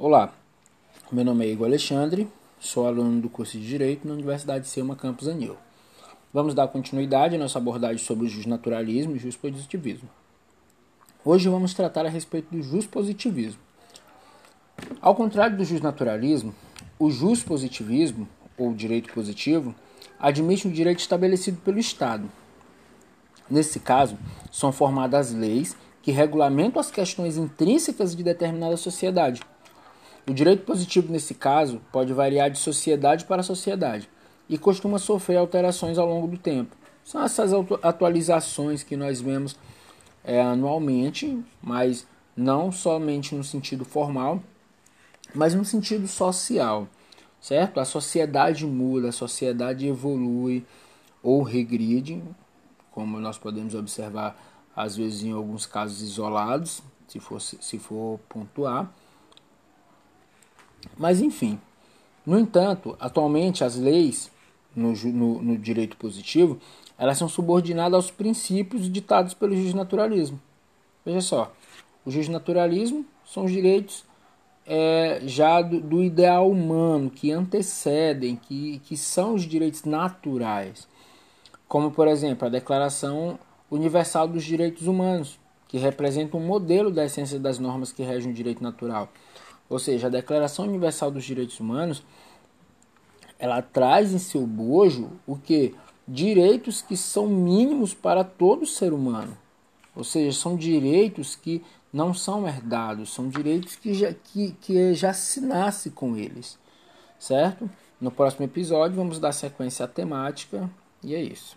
Olá, meu nome é Igor Alexandre, sou aluno do curso de Direito na Universidade de Selma Campus Anil. Vamos dar continuidade à nossa abordagem sobre o justnaturalismo e positivismo. Hoje vamos tratar a respeito do positivismo. Ao contrário do justnaturalismo, o positivismo ou direito positivo, admite o direito estabelecido pelo Estado. Nesse caso, são formadas leis que regulamentam as questões intrínsecas de determinada sociedade o direito positivo, nesse caso, pode variar de sociedade para sociedade e costuma sofrer alterações ao longo do tempo. São essas atualizações que nós vemos é, anualmente, mas não somente no sentido formal, mas no sentido social, certo? A sociedade muda, a sociedade evolui ou regride, como nós podemos observar às vezes em alguns casos isolados, se for, se for pontuar. Mas enfim, no entanto, atualmente as leis no, no, no direito positivo elas são subordinadas aos princípios ditados pelo justnaturalismo. Veja só, o justnaturalismo são os direitos é, já do, do, ideal humano, que antecedem, que, que são os direitos naturais. Como, por exemplo, a Declaração Universal dos Direitos Humanos, que representa um modelo da essência das normas que regem o direito natural. Ou seja, a Declaração Universal dos Direitos Humanos, ela traz em seu bojo o que? Direitos que são mínimos para todo ser humano. Ou seja, são direitos que não são herdados, são direitos que já, que, que já se nasce com eles. Certo? No próximo episódio vamos dar sequência à temática e é isso.